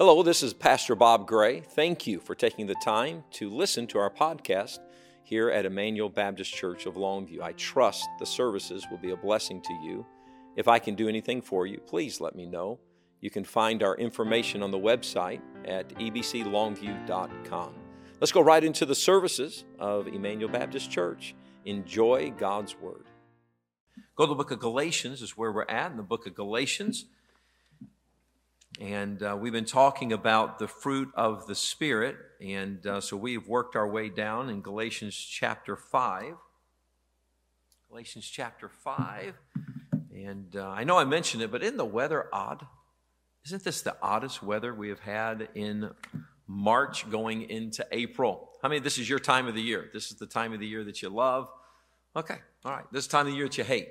Hello, this is Pastor Bob Gray. Thank you for taking the time to listen to our podcast here at Emmanuel Baptist Church of Longview. I trust the services will be a blessing to you. If I can do anything for you, please let me know. You can find our information on the website at ebclongview.com. Let's go right into the services of Emmanuel Baptist Church. Enjoy God's Word. Go to the book of Galatians, is where we're at in the book of Galatians. And uh, we've been talking about the fruit of the Spirit. And uh, so we've worked our way down in Galatians chapter 5. Galatians chapter 5. And uh, I know I mentioned it, but isn't the weather odd? Isn't this the oddest weather we have had in March going into April? How many, this is your time of the year? This is the time of the year that you love? Okay, all right. This time of the year that you hate?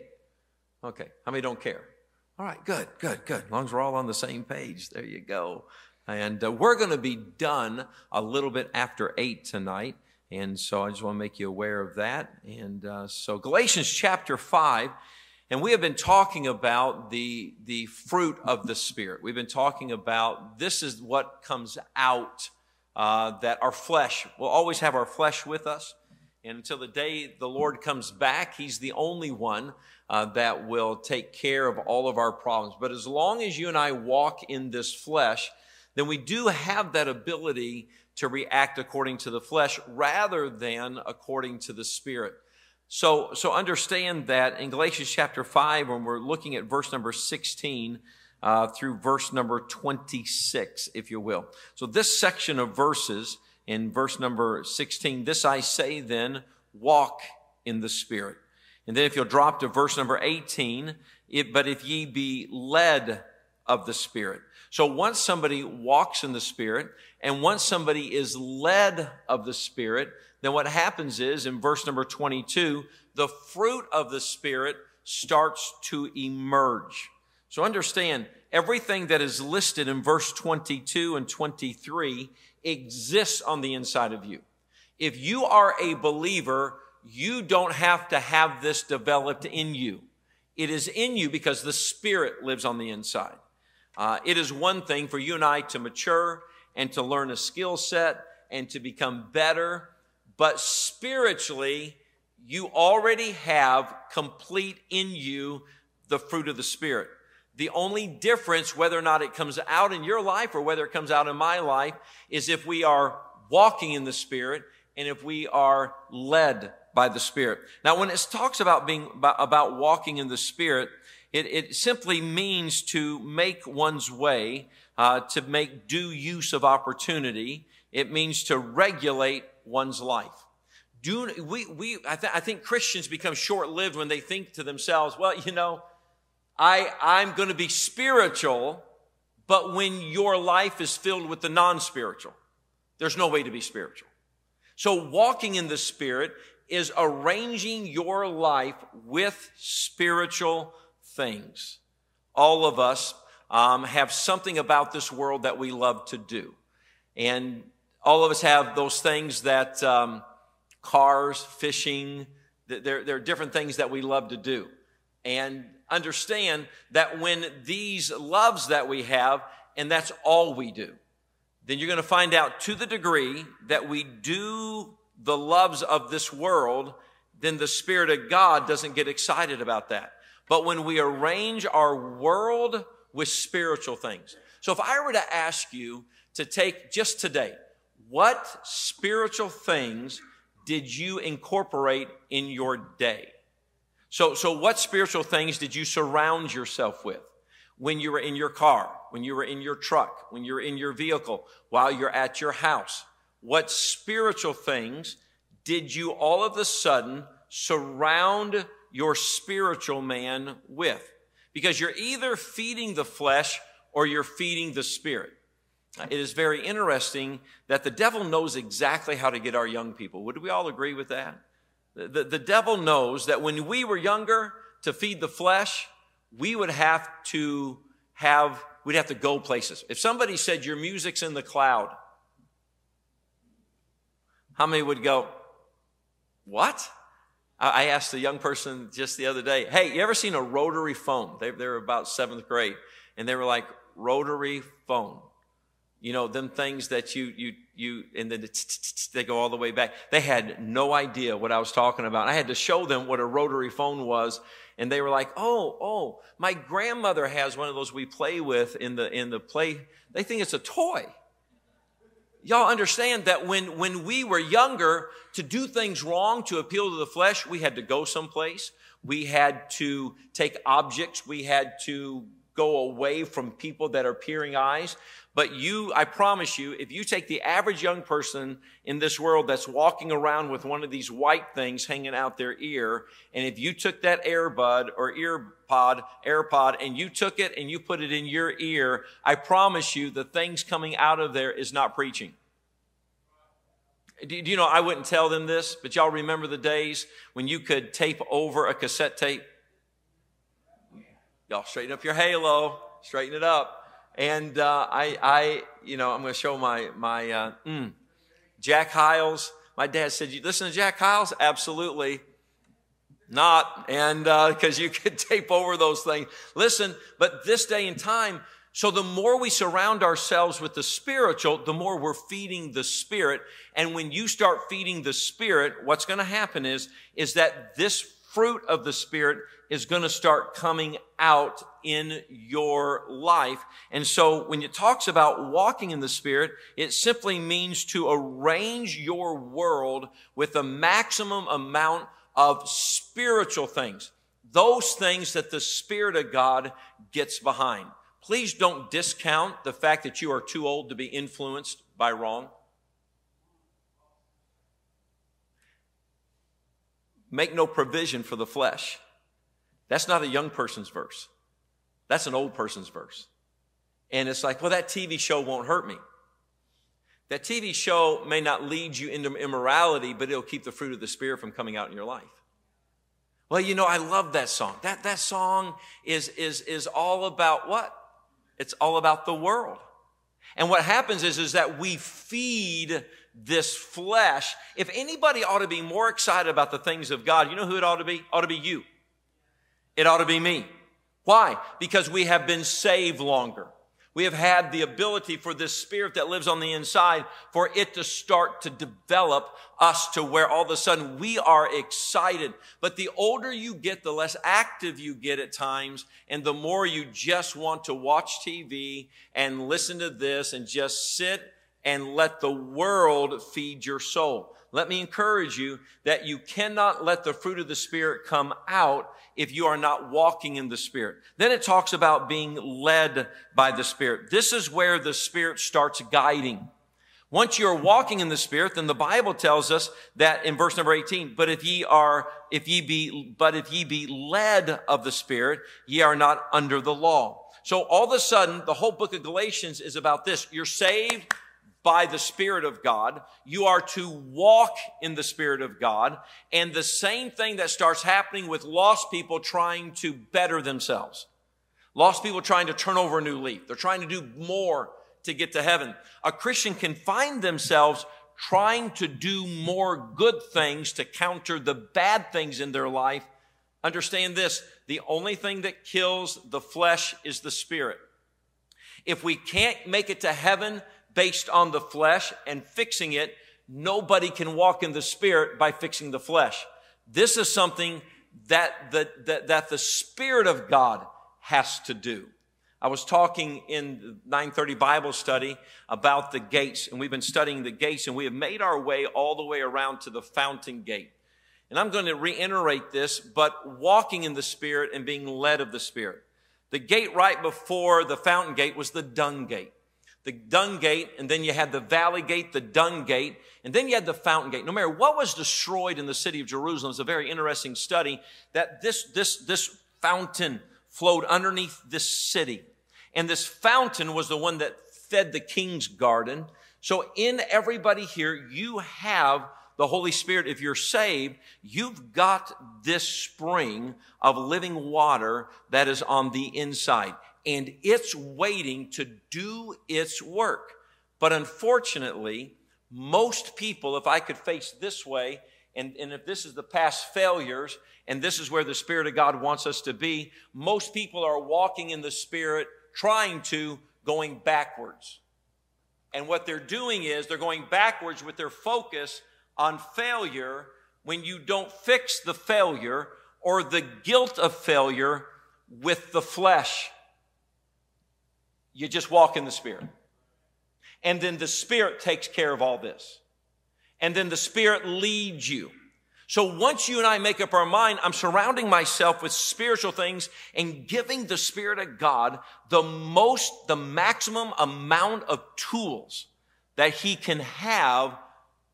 Okay, how many don't care? All right, good, good, good. As long as we're all on the same page, there you go. And uh, we're going to be done a little bit after 8 tonight. And so I just want to make you aware of that. And uh, so Galatians chapter 5, and we have been talking about the, the fruit of the Spirit. We've been talking about this is what comes out, uh, that our flesh, will always have our flesh with us. And until the day the Lord comes back, He's the only one uh, that will take care of all of our problems. But as long as you and I walk in this flesh, then we do have that ability to react according to the flesh rather than according to the Spirit. So, so understand that in Galatians chapter 5, when we're looking at verse number 16 uh, through verse number 26, if you will. So this section of verses in verse number 16, this I say then, walk in the Spirit. And then if you'll drop to verse number 18, it, but if ye be led of the Spirit. So once somebody walks in the Spirit and once somebody is led of the Spirit, then what happens is in verse number 22, the fruit of the Spirit starts to emerge. So understand, everything that is listed in verse 22 and 23 exists on the inside of you. If you are a believer, you don't have to have this developed in you. It is in you because the Spirit lives on the inside. Uh, it is one thing for you and I to mature and to learn a skill set and to become better, but spiritually, you already have complete in you the fruit of the Spirit. The only difference, whether or not it comes out in your life or whether it comes out in my life, is if we are walking in the Spirit and if we are led by the Spirit. Now, when it talks about being, about walking in the Spirit, it, it simply means to make one's way, uh, to make due use of opportunity. It means to regulate one's life. Do, we, we, I, th- I think Christians become short-lived when they think to themselves, well, you know, I, I'm going to be spiritual, but when your life is filled with the non-spiritual, there's no way to be spiritual. So walking in the Spirit is arranging your life with spiritual things. All of us um, have something about this world that we love to do. And all of us have those things that um, cars, fishing, there, there are different things that we love to do. And understand that when these loves that we have, and that's all we do, then you're going to find out to the degree that we do the loves of this world, then the Spirit of God doesn't get excited about that. But when we arrange our world with spiritual things. So if I were to ask you to take just today, what spiritual things did you incorporate in your day? So, so what spiritual things did you surround yourself with? When you were in your car, when you were in your truck, when you're in your vehicle, while you're at your house, what spiritual things did you all of a sudden surround your spiritual man with? Because you're either feeding the flesh or you're feeding the spirit. It is very interesting that the devil knows exactly how to get our young people. Would we all agree with that? The, the, devil knows that when we were younger, to feed the flesh, we would have to have, we'd have to go places. If somebody said your music's in the cloud, how many would go, What? I asked a young person just the other day, Hey, you ever seen a rotary phone? They, they were about seventh grade, and they were like, Rotary phone. You know, them things that you, you, you, and then they go all the way back. They had no idea what I was talking about. I had to show them what a rotary phone was. And they were like, oh, oh, my grandmother has one of those we play with in the, in the play. They think it's a toy. Y'all understand that when, when we were younger, to do things wrong, to appeal to the flesh, we had to go someplace. We had to take objects. We had to go away from people that are peering eyes. But you, I promise you, if you take the average young person in this world that's walking around with one of these white things hanging out their ear, and if you took that earbud or earpod, AirPod, and you took it and you put it in your ear, I promise you the things coming out of there is not preaching. Do you know, I wouldn't tell them this, but y'all remember the days when you could tape over a cassette tape? Y'all straighten up your halo, straighten it up. And uh, I, I, you know, I'm going to show my my uh, mm, Jack Hyles. My dad said, "You listen to Jack Hyles?" Absolutely not, and because uh, you could tape over those things. Listen, but this day and time. So the more we surround ourselves with the spiritual, the more we're feeding the spirit. And when you start feeding the spirit, what's going to happen is, is that this fruit of the spirit is going to start coming out in your life. And so when it talks about walking in the Spirit, it simply means to arrange your world with a maximum amount of spiritual things. Those things that the Spirit of God gets behind. Please don't discount the fact that you are too old to be influenced by wrong. Make no provision for the flesh. That's not a young person's verse. That's an old person's verse. And it's like, well, that TV show won't hurt me. That TV show may not lead you into immorality, but it'll keep the fruit of the Spirit from coming out in your life. Well, you know, I love that song. That, that song is, is, is all about what? It's all about the world. And what happens is, is that we feed this flesh. If anybody ought to be more excited about the things of God, you know who it ought to be? Ought to be you. It ought to be me. Why? Because we have been saved longer. We have had the ability for this spirit that lives on the inside for it to start to develop us to where all of a sudden we are excited. But the older you get, the less active you get at times, and the more you just want to watch TV and listen to this and just sit and let the world feed your soul. Let me encourage you that you cannot let the fruit of the Spirit come out if you are not walking in the Spirit. Then it talks about being led by the Spirit. This is where the Spirit starts guiding. Once you're walking in the Spirit, then the Bible tells us that in verse number 18, but if ye are, if ye be, but if ye be led of the Spirit, ye are not under the law. So all of a sudden, the whole book of Galatians is about this. You're saved by the Spirit of God. You are to walk in the Spirit of God. And the same thing that starts happening with lost people trying to better themselves. Lost people trying to turn over a new leaf. They're trying to do more to get to heaven. A Christian can find themselves trying to do more good things to counter the bad things in their life. Understand this. The only thing that kills the flesh is the spirit. If we can't make it to heaven based on the flesh and fixing it, nobody can walk in the spirit by fixing the flesh. This is something that the, that, that the spirit of God has to do. I was talking in 930 Bible study about the gates, and we've been studying the gates, and we have made our way all the way around to the fountain gate. And I'm going to reiterate this, but walking in the Spirit and being led of the Spirit. The gate right before the fountain gate was the dung gate the dung gate, and then you had the valley gate, the dung gate, and then you had the fountain gate. No matter what was destroyed in the city of Jerusalem, it's a very interesting study that this, this, this fountain flowed underneath this city. And this fountain was the one that fed the king's garden. So in everybody here, you have the Holy Spirit. If you're saved, you've got this spring of living water that is on the inside and it's waiting to do its work. But unfortunately, most people, if I could face this way, and, and if this is the past failures, and this is where the Spirit of God wants us to be, most people are walking in the Spirit, trying to, going backwards. And what they're doing is they're going backwards with their focus on failure when you don't fix the failure or the guilt of failure with the flesh. You just walk in the Spirit. And then the Spirit takes care of all this. And then the Spirit leads you. So once you and I make up our mind, I'm surrounding myself with spiritual things and giving the Spirit of God the most, the maximum amount of tools that He can have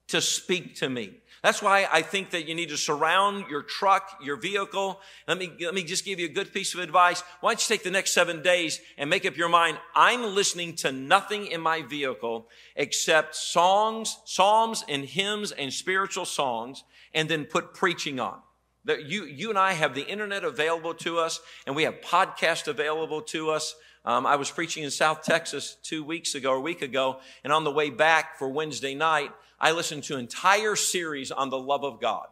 to speak to me. That's why I think that you need to surround your truck, your vehicle. Let me, let me just give you a good piece of advice. Why don't you take the next seven days and make up your mind? I'm listening to nothing in my vehicle except songs, psalms and hymns and spiritual songs and then put preaching on. That you, you and I have the internet available to us and we have podcasts available to us. Um, I was preaching in South Texas two weeks ago or a week ago, and on the way back for Wednesday night, I listened to entire series on the love of God.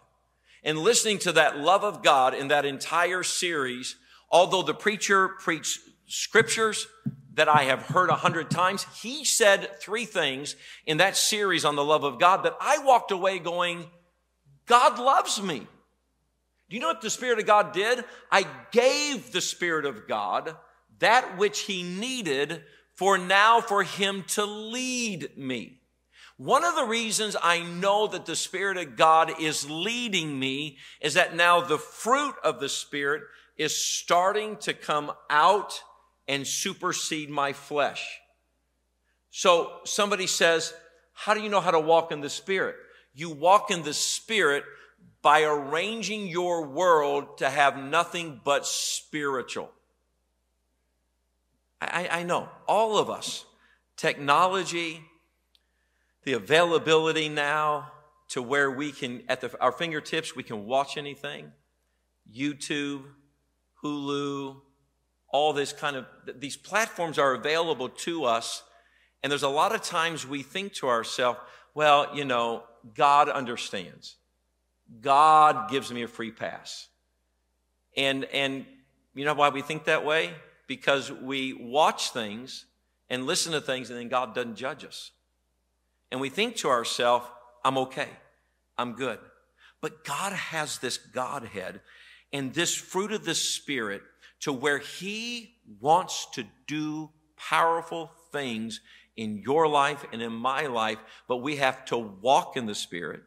And listening to that love of God in that entire series, although the preacher preached scriptures that I have heard a hundred times, he said three things in that series on the love of God that I walked away going, God loves me. Do you know what the Spirit of God did? I gave the Spirit of God that which he needed for now for him to lead me. One of the reasons I know that the Spirit of God is leading me is that now the fruit of the Spirit is starting to come out and supersede my flesh. So somebody says, how do you know how to walk in the Spirit? You walk in the Spirit by arranging your world to have nothing but spiritual. I, I know all of us, technology, the availability now to where we can, at the, our fingertips, we can watch anything. YouTube, Hulu, all this kind of, these platforms are available to us. And there's a lot of times we think to ourselves, well, you know, God understands. God gives me a free pass. And, and you know why we think that way? Because we watch things and listen to things and then God doesn't judge us and we think to ourselves, I'm okay. I'm good. But God has this Godhead and this fruit of the Spirit to where He wants to do powerful things in your life and in my life, but we have to walk in the Spirit.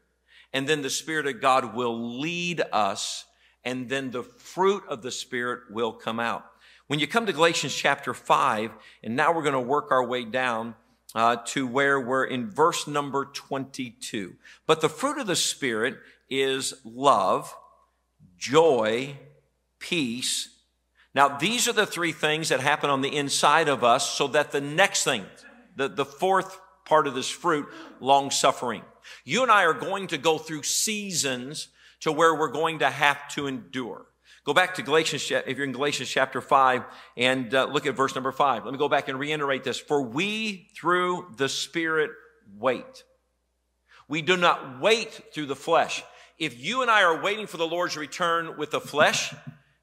And then the Spirit of God will lead us, and then the fruit of the Spirit will come out. When you come to Galatians chapter 5, and now we're going to work our way down uh, to where we're in verse number 22. But the fruit of the Spirit is love, joy, peace. Now, these are the three things that happen on the inside of us so that the next thing, the, the fourth part of this fruit, long suffering. You and I are going to go through seasons to where we're going to have to endure. Go back to Galatians, if you're in Galatians chapter 5, and uh, look at verse number 5. Let me go back and reiterate this. For we through the Spirit wait. We do not wait through the flesh. If you and I are waiting for the Lord's return with the flesh,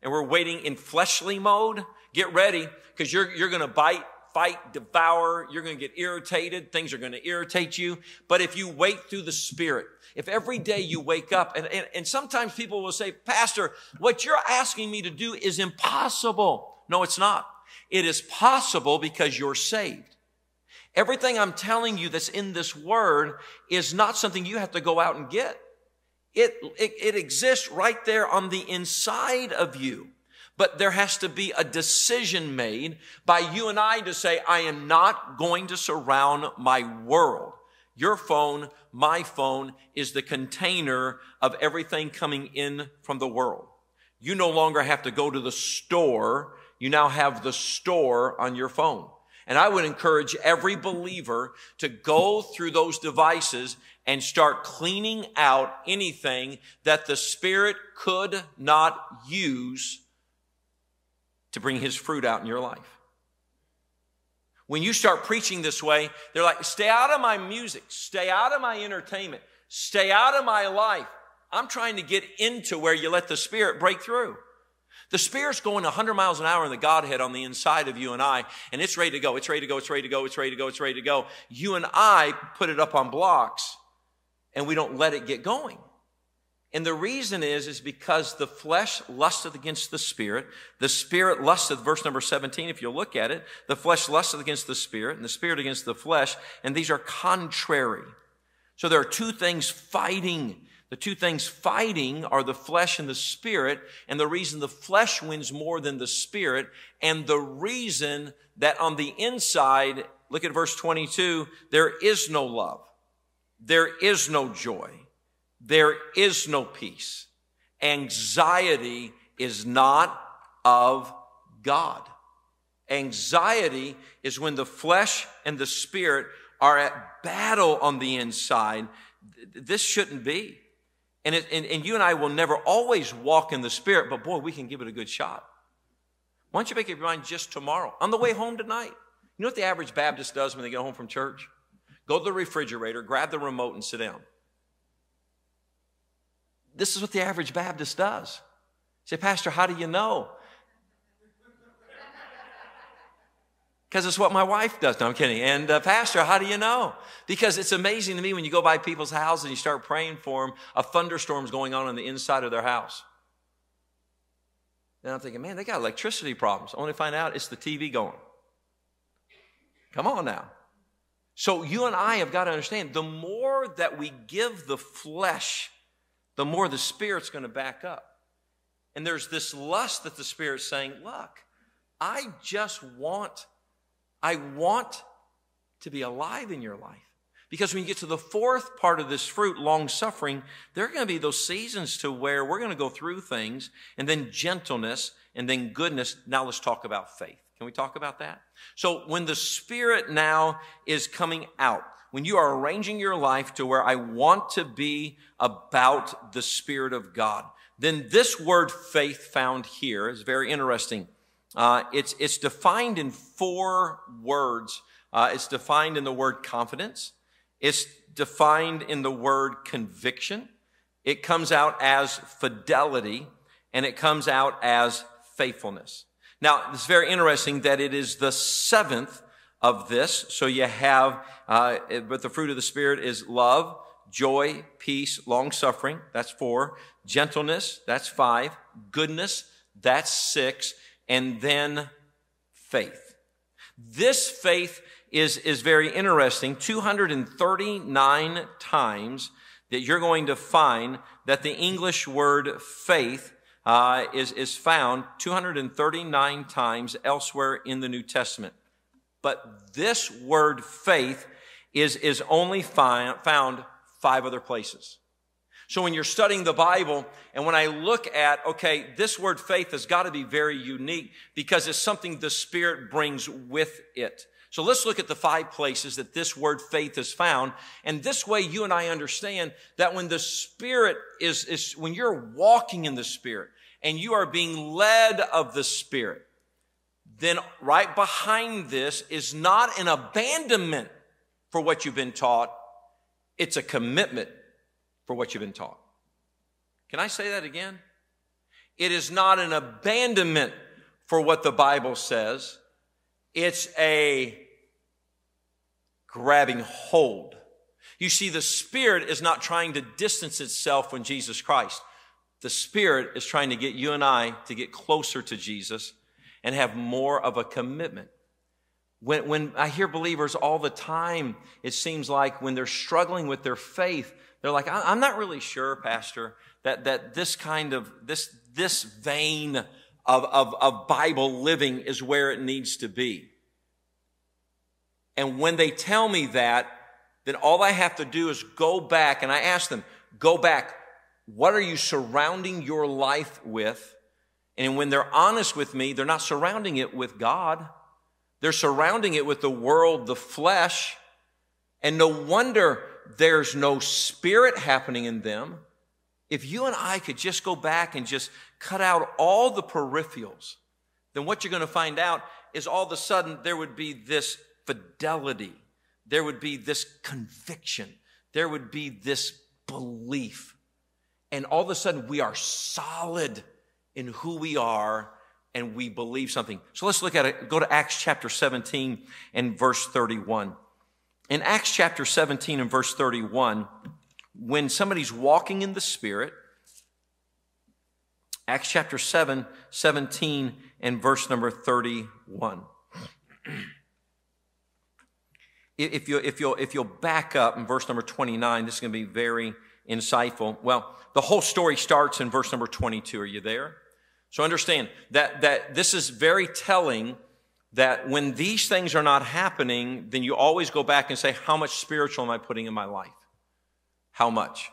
and we're waiting in fleshly mode, get ready, because you're, you're going to bite fight, devour. You're going to get irritated. Things are going to irritate you. But if you wait through the Spirit, if every day you wake up, and, and, and sometimes people will say, Pastor, what you're asking me to do is impossible. No, it's not. It is possible because you're saved. Everything I'm telling you that's in this word is not something you have to go out and get. It, it, it exists right there on the inside of you. But there has to be a decision made by you and I to say, I am not going to surround my world. Your phone, my phone is the container of everything coming in from the world. You no longer have to go to the store. You now have the store on your phone. And I would encourage every believer to go through those devices and start cleaning out anything that the Spirit could not use to bring his fruit out in your life. When you start preaching this way, they're like, stay out of my music, stay out of my entertainment, stay out of my life. I'm trying to get into where you let the Spirit break through. The Spirit's going 100 miles an hour in the Godhead on the inside of you and I, and it's ready to go. It's ready to go. It's ready to go. It's ready to go. It's ready to go. You and I put it up on blocks, and we don't let it get going. And the reason is, is because the flesh lusteth against the spirit. The spirit lusteth, verse number 17, if you look at it, the flesh lusteth against the spirit and the spirit against the flesh. And these are contrary. So there are two things fighting. The two things fighting are the flesh and the spirit. And the reason the flesh wins more than the spirit. And the reason that on the inside, look at verse 22, there is no love. There is no joy there is no peace. Anxiety is not of God. Anxiety is when the flesh and the spirit are at battle on the inside. This shouldn't be. And, it, and, and, you and I will never always walk in the spirit, but boy, we can give it a good shot. Why don't you make up your mind just tomorrow, on the way home tonight? You know what the average Baptist does when they get home from church? Go to the refrigerator, grab the remote, and sit down. This is what the average Baptist does. You say, Pastor, how do you know? Because it's what my wife does. No, I'm kidding. And uh, Pastor, how do you know? Because it's amazing to me when you go by people's houses and you start praying for them, a thunderstorm's going on on the inside of their house. And I'm thinking, man, they got electricity problems. Only find out it's the TV going. Come on now. So you and I have got to understand the more that we give the flesh the more the Spirit's going to back up. And there's this lust that the Spirit's saying, look, I just want, I want to be alive in your life. Because when you get to the fourth part of this fruit, long suffering, there are going to be those seasons to where we're going to go through things and then gentleness and then goodness. Now let's talk about faith. Can we talk about that? So when the Spirit now is coming out, when you are arranging your life to where I want to be about the Spirit of God, then this word faith found here is very interesting. Uh, it's, it's defined in four words. Uh, it's defined in the word confidence. It's defined in the word conviction. It comes out as fidelity and it comes out as faithfulness. Now, it's very interesting that it is the seventh of this. So you have, uh, but the fruit of the Spirit is love, joy, peace, long suffering. That's four. Gentleness. That's five. Goodness. That's six. And then faith. This faith is, is very interesting. 239 times that you're going to find that the English word faith uh, is, is found 239 times elsewhere in the New Testament. But this word faith is, is only found five other places. So when you're studying the Bible and when I look at, okay, this word faith has got to be very unique because it's something the Spirit brings with it. So let's look at the five places that this word faith is found. And this way you and I understand that when the Spirit is, is when you're walking in the Spirit and you are being led of the Spirit, then right behind this is not an abandonment for what you've been taught, it's a commitment for what you've been taught. Can I say that again? It is not an abandonment for what the Bible says. It's a grabbing hold. You see, the Spirit is not trying to distance itself from Jesus Christ. The Spirit is trying to get you and I to get closer to Jesus and have more of a commitment. When, when I hear believers all the time, it seems like when they're struggling with their faith, they're like, I'm not really sure, Pastor, that, that this kind of, this, this vein of, of, of Bible living is where it needs to be. And when they tell me that, then all I have to do is go back and I ask them, go back. What are you surrounding your life with? And when they're honest with me, they're not surrounding it with God. They're surrounding it with the world, the flesh. And no wonder there's no spirit happening in them. If you and I could just go back and just cut out all the peripherals, then what you're going to find out is all of a sudden there would be this fidelity. There would be this conviction. There would be this belief. And all of a sudden we are solid in who we are and we believe something. So let's look at it. Go to Acts chapter 17 and verse 31. In Acts chapter 17 and verse 31, when somebody's walking in the Spirit, Acts chapter 7, 17 and verse number 31. If, you'll if, you'll, if you'll back up in verse number 29, this is going to be very insightful. Well, the whole story starts in verse number 22. Are you there? So understand that, that this is very telling that when these things are not happening, then you always go back and say, how much spiritual am I putting in my life? How much?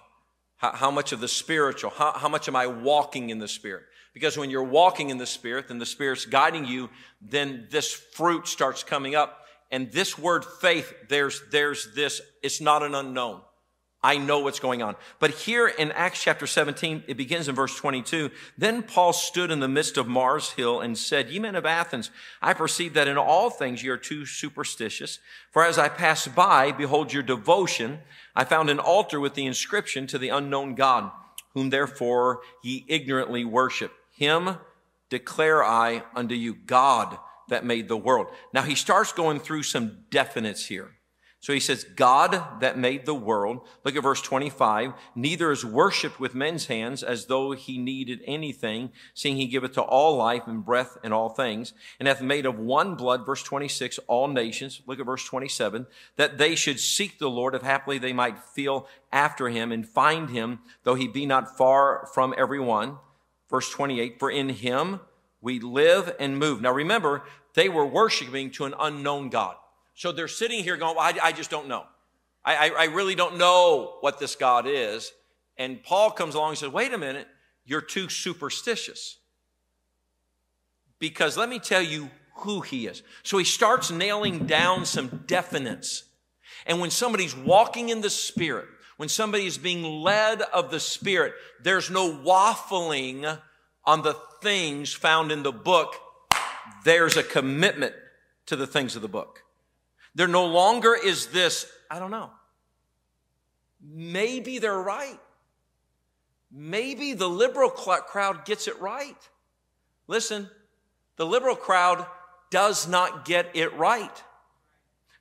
How, how much of the spiritual? How, how much am I walking in the Spirit? Because when you're walking in the Spirit, and the Spirit's guiding you, then this fruit starts coming up. And this word faith, there's, there's this, it's not an unknown. I know what's going on. But here in Acts chapter 17, it begins in verse 22. Then Paul stood in the midst of Mars Hill and said, Ye men of Athens, I perceive that in all things ye are too superstitious. For as I passed by, behold your devotion. I found an altar with the inscription to the unknown God, whom therefore ye ignorantly worship. Him declare I unto you, God that made the world. Now he starts going through some definites here. So he says, God that made the world. Look at verse 25. Neither is worshipped with men's hands as though he needed anything, seeing he giveth to all life and breath and all things, and hath made of one blood, verse 26, all nations. Look at verse 27. That they should seek the Lord, if haply they might feel after him and find him, though he be not far from every one. Verse 28. For in him we live and move. Now remember, they were worshiping to an unknown God. So they're sitting here going, well, I, I, just don't know. I, I, I really don't know what this God is. And Paul comes along and says, wait a minute, you're too superstitious. Because let me tell you who he is. So he starts nailing down some definites. And when somebody's walking in the Spirit, when somebody is being led of the Spirit, there's no waffling on the things found in the book. There's a commitment to the things of the book. There no longer is this, I don't know. Maybe they're right. Maybe the liberal crowd gets it right. Listen, the liberal crowd does not get it right.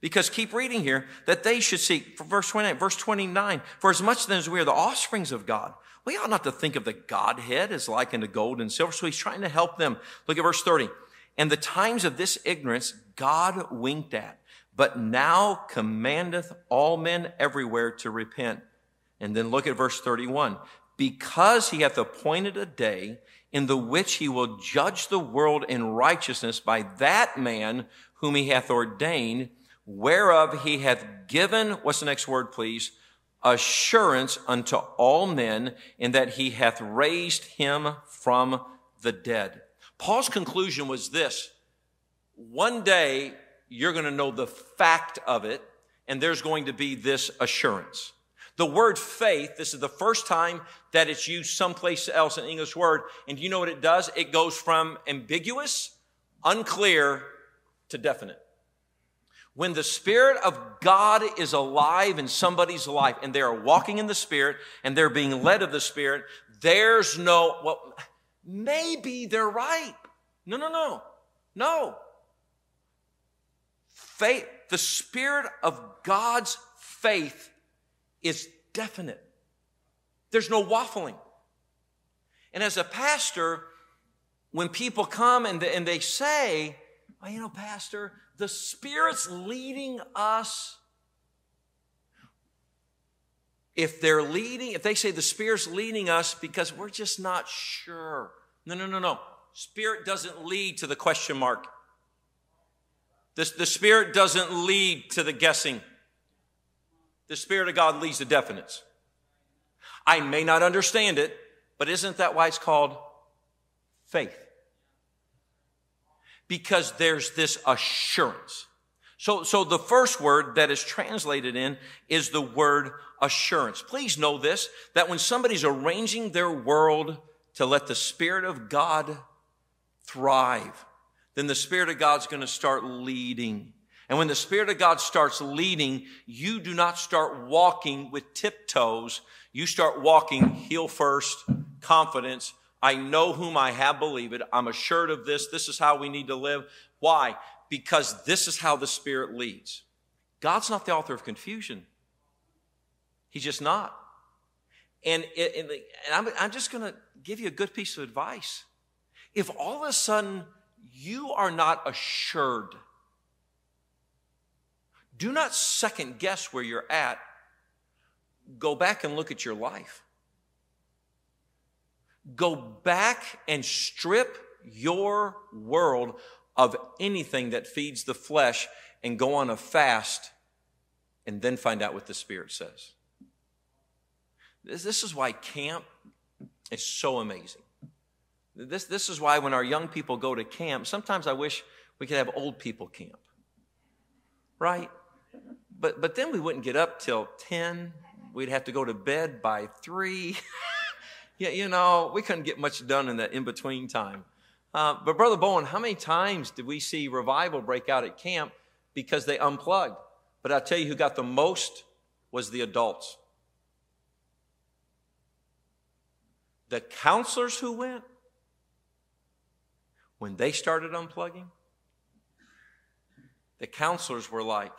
Because keep reading here, that they should seek, verse 29, verse 29, for as much then as we are the offsprings of God, we ought not to think of the Godhead as like unto gold and silver. So he's trying to help them. Look at verse 30. And the times of this ignorance God winked at but now commandeth all men everywhere to repent. And then look at verse 31. Because he hath appointed a day in the which he will judge the world in righteousness by that man whom he hath ordained, whereof he hath given, what's the next word, please? Assurance unto all men in that he hath raised him from the dead. Paul's conclusion was this. One day, you're going to know the fact of it, and there's going to be this assurance. The word faith, this is the first time that it's used someplace else in English word, and do you know what it does? It goes from ambiguous, unclear, to definite. When the Spirit of God is alive in somebody's life and they are walking in the Spirit and they're being led of the Spirit, there's no, well, maybe they're right. No, no, no. No faith, the spirit of God's faith is definite. There's no waffling. And as a pastor, when people come and they, and they say, well, you know, Pastor, the Spirit's leading us. If they're leading, if they say the Spirit's leading us because we're just not sure. No, no, no, no. Spirit doesn't lead to the question mark. The, the Spirit doesn't lead to the guessing. The Spirit of God leads to definites. I may not understand it, but isn't that why it's called faith? Because there's this assurance. So, so the first word that is translated in is the word assurance. Please know this, that when somebody's arranging their world to let the Spirit of God thrive, then the Spirit of God's going to start leading. And when the Spirit of God starts leading, you do not start walking with tiptoes. You start walking heel first, confidence, I know whom I have believed. I'm assured of this. This is how we need to live. Why? Because this is how the Spirit leads. God's not the author of confusion. He's just not. And, it, and, I'm, I'm just going to give you a good piece of advice. If all of a sudden you are not assured, do not second guess where you're at. Go back and look at your life. Go back and strip your world of anything that feeds the flesh and go on a fast and then find out what the Spirit says. This, is why camp is so amazing. This, this is why when our young people go to camp, sometimes I wish we could have old people camp. Right? But, but then we wouldn't get up till 10. We'd have to go to bed by 3. yeah, you know, we couldn't get much done in that in between time. Uh, but Brother Bowen, how many times did we see revival break out at camp because they unplugged? But I'll tell you who got the most was the adults. The counselors who went, when they started unplugging, the counselors were like,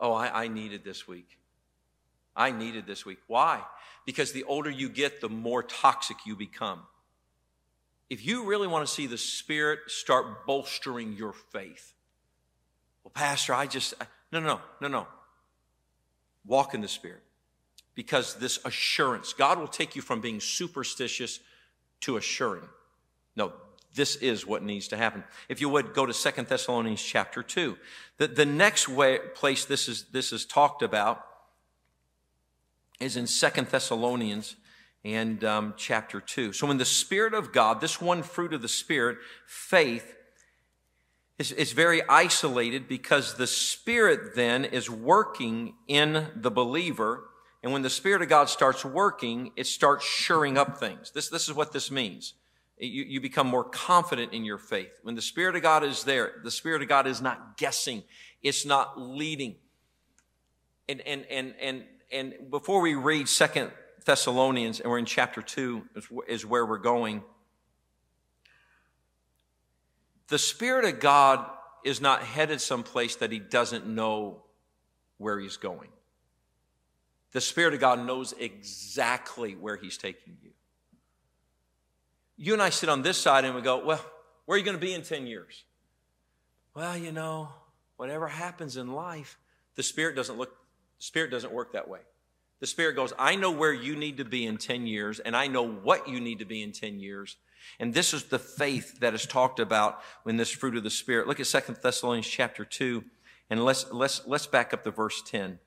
Oh, I, I, needed this week. I needed this week. Why? Because the older you get, the more toxic you become. If you really want to see the Spirit start bolstering your faith, well, Pastor, I just, no, no, no, no. Walk in the Spirit because this assurance, God will take you from being superstitious to assuring. No, this is what needs to happen. If you would go to Second Thessalonians chapter 2. The, the next way, place this is, this is talked about is in Second Thessalonians and um, chapter 2. So when the Spirit of God, this one fruit of the Spirit, faith, is, is very isolated because the Spirit then is working in the believer and when the Spirit of God starts working, it starts shoring up things. This, this is what this means. You, you become more confident in your faith. When the Spirit of God is there, the Spirit of God is not guessing. It's not leading. And, and, and, and, and before we read Second Thessalonians, and we're in chapter 2, is, is where we're going. The Spirit of God is not headed someplace that he doesn't know where he's going. The Spirit of God knows exactly where He's taking you. You and I sit on this side and we go, Well, where are you going to be in 10 years? Well, you know, whatever happens in life, the Spirit doesn't look, Spirit doesn't work that way. The Spirit goes, I know where you need to be in 10 years, and I know what you need to be in 10 years. And this is the faith that is talked about in this fruit of the Spirit. Look at Second Thessalonians chapter 2, and let's, let's, let's back up to verse 10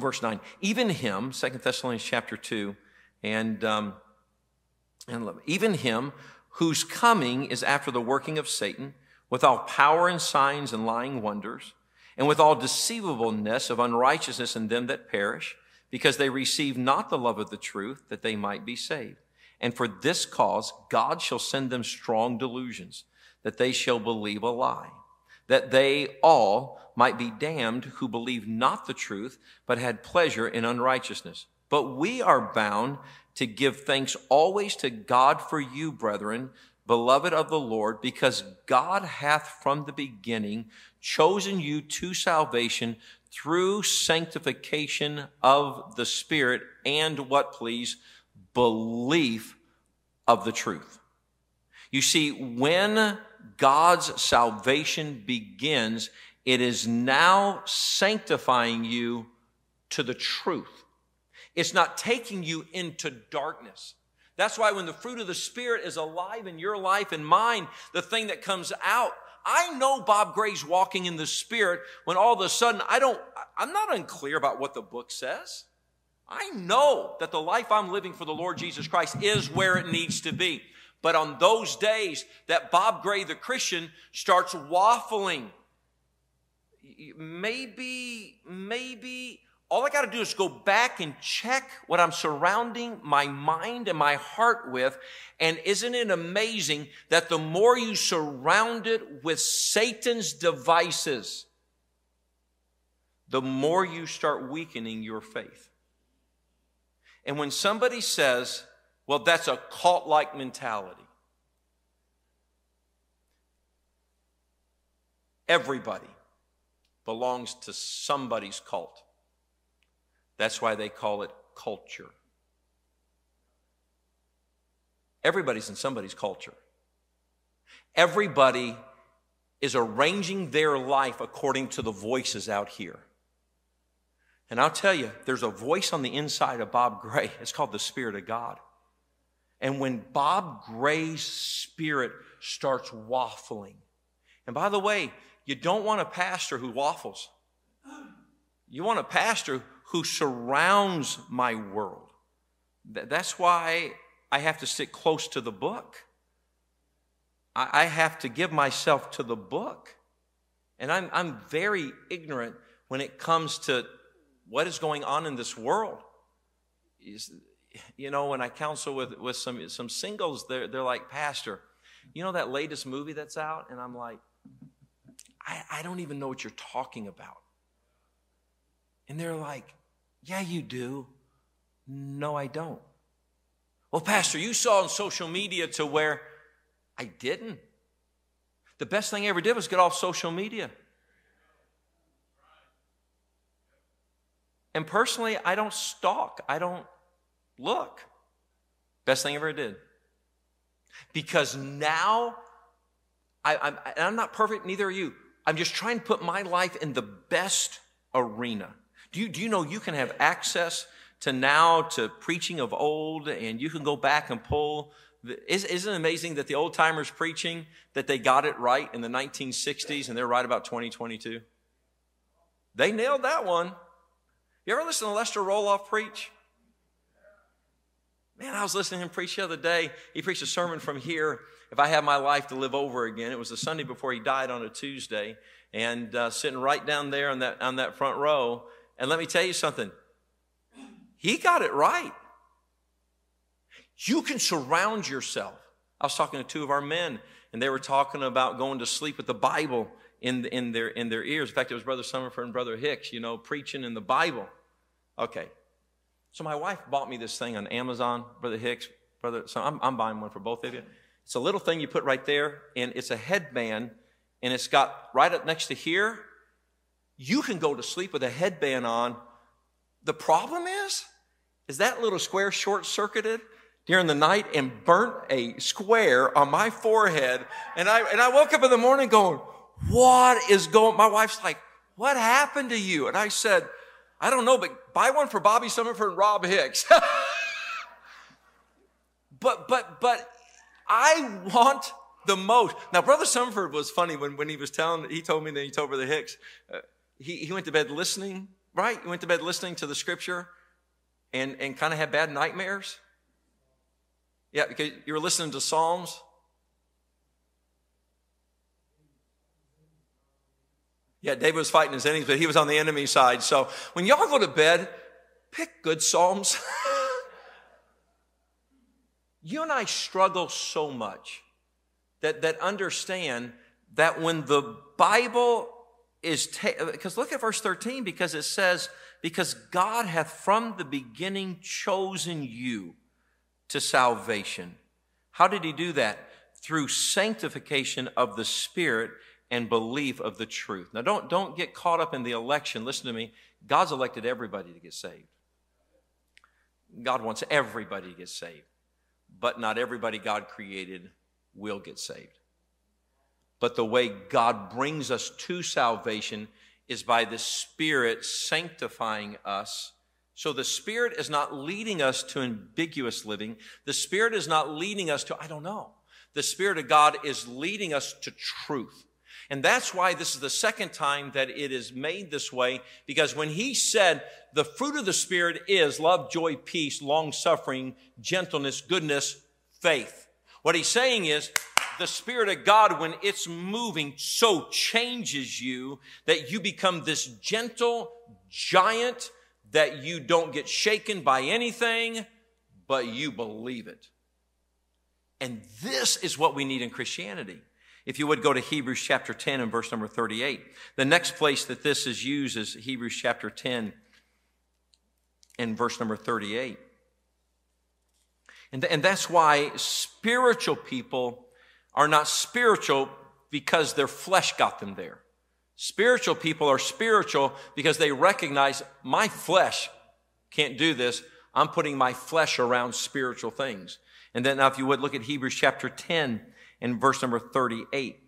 verse 9 even him second thessalonians chapter 2 and um, and even him whose coming is after the working of satan with all power and signs and lying wonders and with all deceivableness of unrighteousness in them that perish because they receive not the love of the truth that they might be saved and for this cause god shall send them strong delusions that they shall believe a lie that they all might be damned who believe not the truth, but had pleasure in unrighteousness. But we are bound to give thanks always to God for you, brethren, beloved of the Lord, because God hath from the beginning chosen you to salvation through sanctification of the Spirit and what please, belief of the truth. You see, when God's salvation begins, it is now sanctifying you to the truth. It's not taking you into darkness. That's why when the fruit of the Spirit is alive in your life and mine, the thing that comes out, I know Bob Gray's walking in the Spirit when all of a sudden I don't, I'm not unclear about what the book says. I know that the life I'm living for the Lord Jesus Christ is where it needs to be. But on those days that Bob Gray, the Christian, starts waffling maybe, maybe all I got to do is go back and check what I'm surrounding my mind and my heart with. And isn't it amazing that the more you surround it with Satan's devices, the more you start weakening your faith. And when somebody says, Well, that's a cult like mentality. Everybody belongs to somebody's cult. That's why they call it culture. Everybody's in somebody's culture. Everybody is arranging their life according to the voices out here. And I'll tell you, there's a voice on the inside of Bob Gray. It's called the Spirit of God. And when Bob Gray's spirit starts waffling, and by the way, you don't want a pastor who waffles. You want a pastor who surrounds my world. That's why I have to sit close to the book. I have to give myself to the book. And I'm, I'm very ignorant when it comes to what is going on in this world. You know, when I counsel with, with some, some singles, they're, they're like, Pastor, you know that latest movie that's out? And I'm like, I, I don't even know what you're talking about. And they're like, Yeah, you do. No, I don't. Well, Pastor, you saw on social media to where I didn't. The best thing I ever did was get off social media. And personally, I don't stalk, I don't look. Best thing I ever did. Because now, I, I'm, I'm not perfect, neither are you. I'm just trying to put my life in the best arena. Do you, do you know you can have access to now to preaching of old and you can go back and pull isn't it amazing that the old timers preaching that they got it right in the 1960s and they're right about 2022? They nailed that one. You ever listen to Lester Roloff preach? Man, I was listening to him preach the other day. He preached a sermon from here. If I Had my life to live over again, it was the Sunday before he died on a Tuesday, and uh, sitting right down there on that on that front row. And let me tell you something. He got it right. You can surround yourself. I was talking to two of our men, and they were talking about going to sleep with the Bible in, in, their, in their ears. In fact, it was Brother Summerford and Brother Hicks, you know, preaching in the Bible. Okay. So my wife bought me this thing on Amazon, Brother Hicks, Brother. So I'm, I'm buying one for both of you. It's a little thing you put right there, and it's a headband, and it's got right up next to here. You can go to sleep with a headband on. The problem is, is that little square short circuited during the night and burnt a square on my forehead. And I, and I woke up in the morning going, what is going, my wife's like, what happened to you? And I said, I don't know, but buy one for Bobby Summerford and Rob Hicks. but, but, but I want the most. Now, Brother Summerford was funny when, when he was telling, he told me that he told Brother Hicks, uh, he, he went to bed listening, right? He went to bed listening to the scripture and, and kind of had bad nightmares. Yeah, because you were listening to Psalms. Yeah, David was fighting his enemies, but he was on the enemy side. So when y'all go to bed, pick good Psalms. you and I struggle so much that, that understand that when the Bible is, because ta- look at verse 13, because it says, because God hath from the beginning chosen you to salvation. How did he do that? Through sanctification of the Spirit and belief of the truth. Now, don't, don't get caught up in the election. Listen to me. God's elected everybody to get saved. God wants everybody to get saved, but not everybody God created will get saved. But the way God brings us to salvation is by the Spirit sanctifying us so the Spirit is not leading us to ambiguous living. The Spirit is not leading us to, I don't know. The Spirit of God is leading us to truth. And that's why this is the second time that it is made this way, because when he said the fruit of the Spirit is love, joy, peace, long suffering, gentleness, goodness, faith. What he's saying is the Spirit of God, when it's moving, so changes you that you become this gentle giant that you don't get shaken by anything, but you believe it. And this is what we need in Christianity. If you would go to Hebrews chapter 10 and verse number 38. The next place that this is used is Hebrews chapter 10 and verse number 38. And, th- and that's why spiritual people are not spiritual because their flesh got them there. Spiritual people are spiritual because they recognize my flesh can't do this. I'm putting my flesh around spiritual things. And then now if you would look at Hebrews chapter 10 and verse number 38.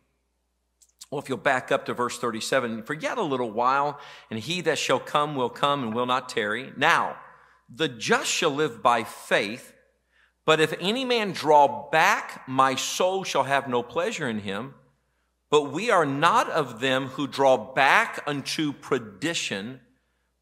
Well, if you'll back up to verse 37, for yet a little while, and he that shall come will come and will not tarry. Now, the just shall live by faith, but if any man draw back, my soul shall have no pleasure in him. But we are not of them who draw back unto perdition,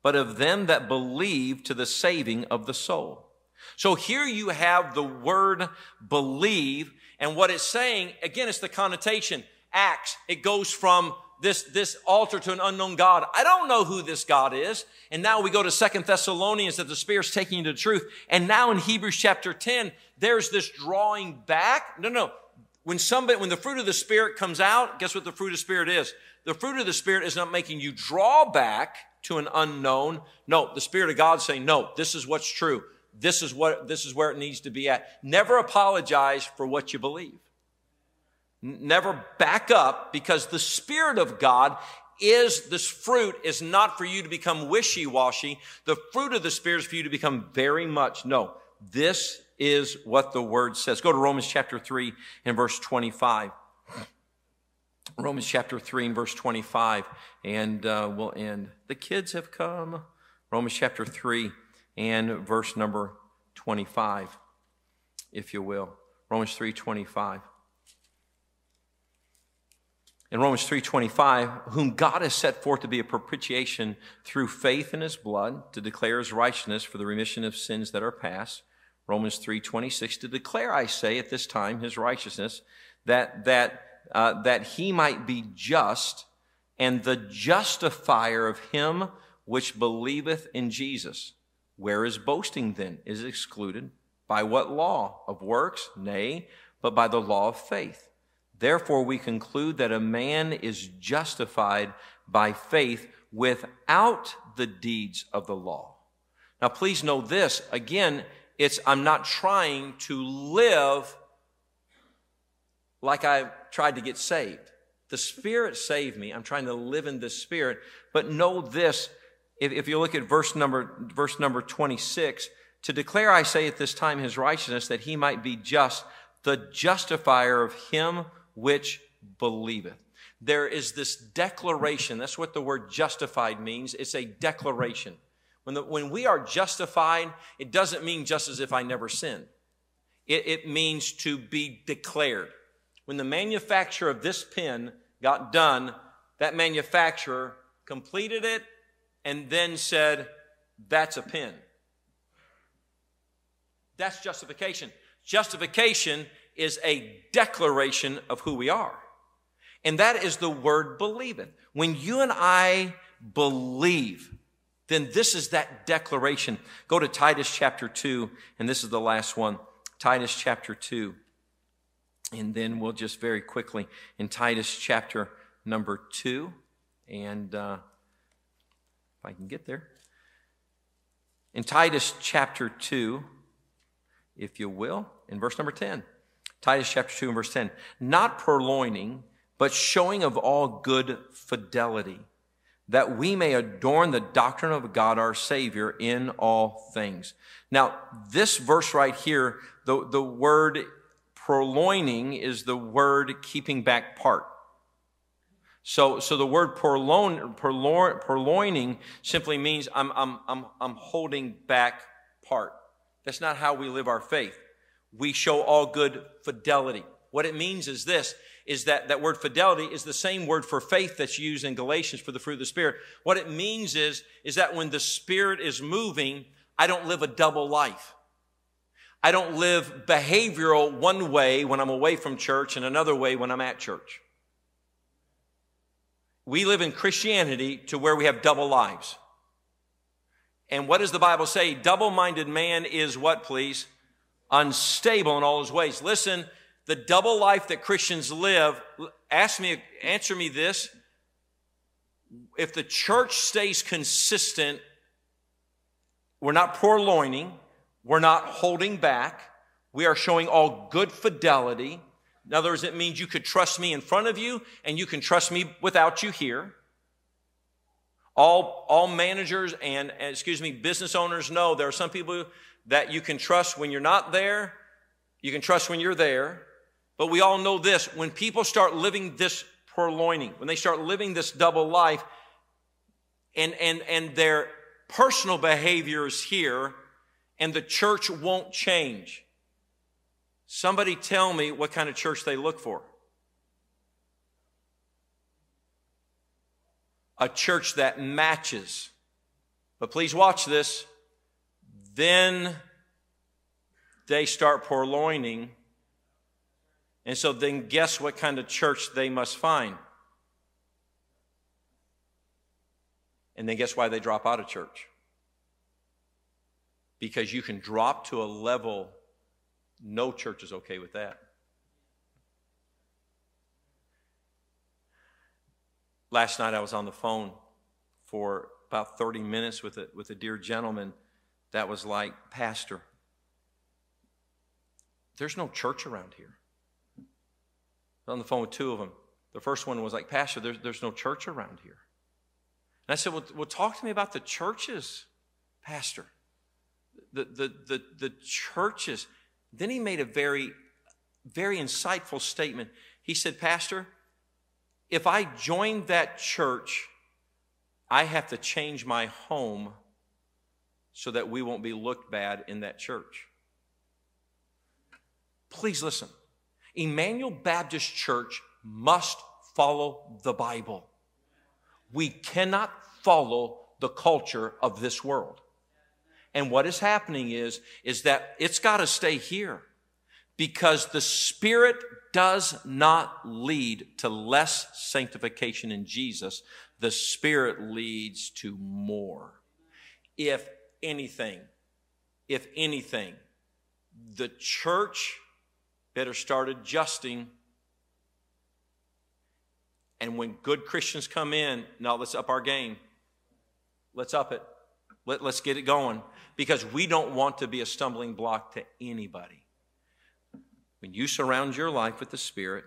but of them that believe to the saving of the soul. So here you have the word believe, and what it's saying, again, it's the connotation. Acts, it goes from this, this altar to an unknown God. I don't know who this God is. And now we go to Second Thessalonians that the Spirit's taking you to the truth. And now in Hebrews chapter 10, there's this drawing back. No, no. When somebody, when the fruit of the Spirit comes out, guess what the fruit of the Spirit is? The fruit of the Spirit is not making you draw back to an unknown. No, the Spirit of God saying, no, this is what's true. This is what, this is where it needs to be at. Never apologize for what you believe. Never back up because the Spirit of God is this fruit is not for you to become wishy-washy. The fruit of the Spirit is for you to become very much. No, this is what the word says. Go to Romans chapter 3 and verse 25. Romans chapter 3 and verse 25, and uh, we'll end. The kids have come. Romans chapter 3 and verse number 25, if you will. Romans 3 25. In Romans 3:25, whom God has set forth to be a propitiation through faith in his blood to declare his righteousness for the remission of sins that are past Romans 3:26 to declare I say at this time his righteousness that that uh, that he might be just and the justifier of him which believeth in Jesus. Where is boasting then? Is excluded by what law of works? Nay, but by the law of faith. Therefore we conclude that a man is justified by faith without the deeds of the law. Now please know this again it's I'm not trying to live like I tried to get saved. The Spirit saved me. I'm trying to live in the Spirit. But know this, if, if you look at verse number, verse number 26, to declare, I say at this time, his righteousness, that he might be just, the justifier of him which believeth. There is this declaration. That's what the word justified means. It's a declaration. When, the, when we are justified, it doesn't mean just as if I never sinned. It, it means to be declared. When the manufacture of this pen got done, that manufacturer completed it and then said, that's a pen. That's justification. Justification is a declaration of who we are. And that is the word believeth. When you and I believe, then this is that declaration. Go to Titus chapter 2, and this is the last one. Titus chapter 2. And then we'll just very quickly in Titus chapter number 2. And uh, if I can get there. In Titus chapter 2, if you will, in verse number 10. Titus chapter 2 and verse 10. Not purloining, but showing of all good fidelity that we may adorn the doctrine of God our Savior in all things. Now, this verse right here, the, the word purloining is the word keeping back part. So, so the word purloin, purloin, purloining simply means I'm, I'm, I'm, I'm holding back part. That's not how we live our faith. We show all good fidelity. What it means is this, is that that word fidelity is the same word for faith that's used in Galatians for the fruit of the Spirit. What it means is, is that when the Spirit is moving, I don't live a double life. I don't live behavioral one way when I'm away from church and another way when I'm at church. We live in Christianity to where we have double lives. And what does the Bible say? Double minded man is what, please? Unstable in all his ways. Listen, the double life that Christians live, ask me, answer me this. If the church stays consistent, we're not purloining, we're not holding back, We are showing all good fidelity. In other words, it means you could trust me in front of you and you can trust me without you here. All, all managers and, excuse me, business owners know there are some people that you can trust when you're not there. You can trust when you're there. But we all know this when people start living this purloining, when they start living this double life, and, and, and their personal behavior is here, and the church won't change. Somebody tell me what kind of church they look for. A church that matches. But please watch this. Then they start purloining. And so then guess what kind of church they must find? And then guess why they drop out of church? Because you can drop to a level no church is okay with that. Last night I was on the phone for about 30 minutes with a, with a dear gentleman that was like, Pastor, there's no church around here. on the phone with two of them. The first one was like, Pastor, there's, there's no church around here. And I said, well, well, talk to me about the churches, Pastor. The, the, the, the churches. Then he made a very, very insightful statement. He said, Pastor, if I join that church, I have to change my home so that we won't be looked bad in that church. Please listen. Emmanuel Baptist Church must follow the Bible. We cannot follow the culture of this world. And what is happening is, is that it's got to stay here because the Spirit does not lead to less sanctification in Jesus. The Spirit leads to more. If anything, if anything, the church better start adjusting. And when good Christians come in, now let's up our game. Let's up it. Let, let's get it going because we don't want to be a stumbling block to anybody. When you surround your life with the Spirit,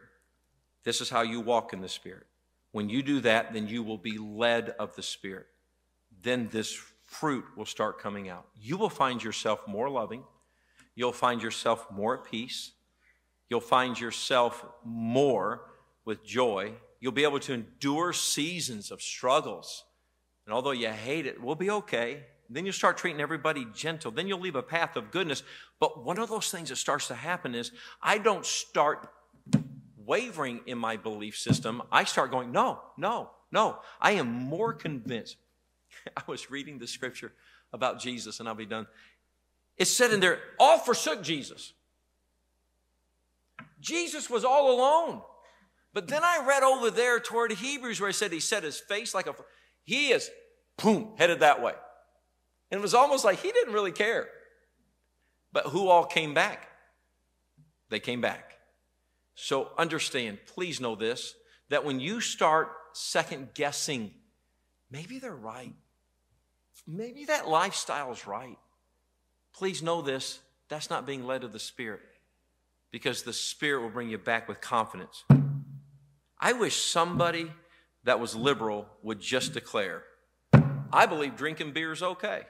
this is how you walk in the Spirit. When you do that, then you will be led of the Spirit. Then this fruit will start coming out. You will find yourself more loving. You'll find yourself more at peace. You'll find yourself more with joy. You'll be able to endure seasons of struggles and although you hate it, we'll be okay. Then you'll start treating everybody gentle. Then you'll leave a path of goodness. But one of those things that starts to happen is I don't start wavering in my belief system. I start going, no, no, no. I am more convinced. I was reading the scripture about Jesus, and I'll be done. It said in there, all forsook Jesus. Jesus was all alone. But then I read over there toward Hebrews where he said he set his face like a he is, boom, headed that way. And it was almost like he didn't really care. But who all came back? They came back. So understand, please know this, that when you start second guessing, maybe they're right. Maybe that lifestyle is right. Please know this, that's not being led of the Spirit because the Spirit will bring you back with confidence. I wish somebody that was liberal would just declare, I believe drinking beer is okay.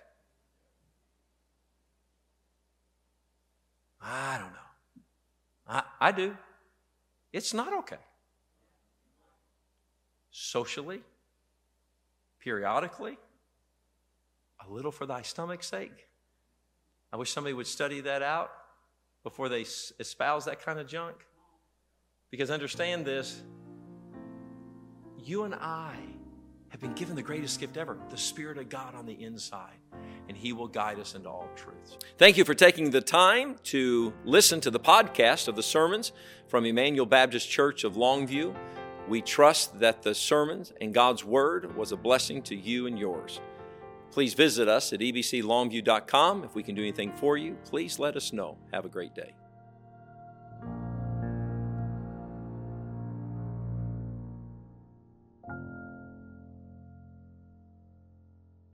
I don't know. I, I do. It's not okay. Socially, periodically, a little for thy stomach's sake. I wish somebody would study that out before they espouse that kind of junk. Because understand this you and I have been given the greatest gift ever the Spirit of God on the inside, and He will guide us into all truths. Thank you for taking the time to listen to the podcast of the sermons from Emmanuel Baptist Church of Longview. We trust that the sermons and God's Word was a blessing to you and yours. Please visit us at ebclongview.com. If we can do anything for you, please let us know. Have a great day.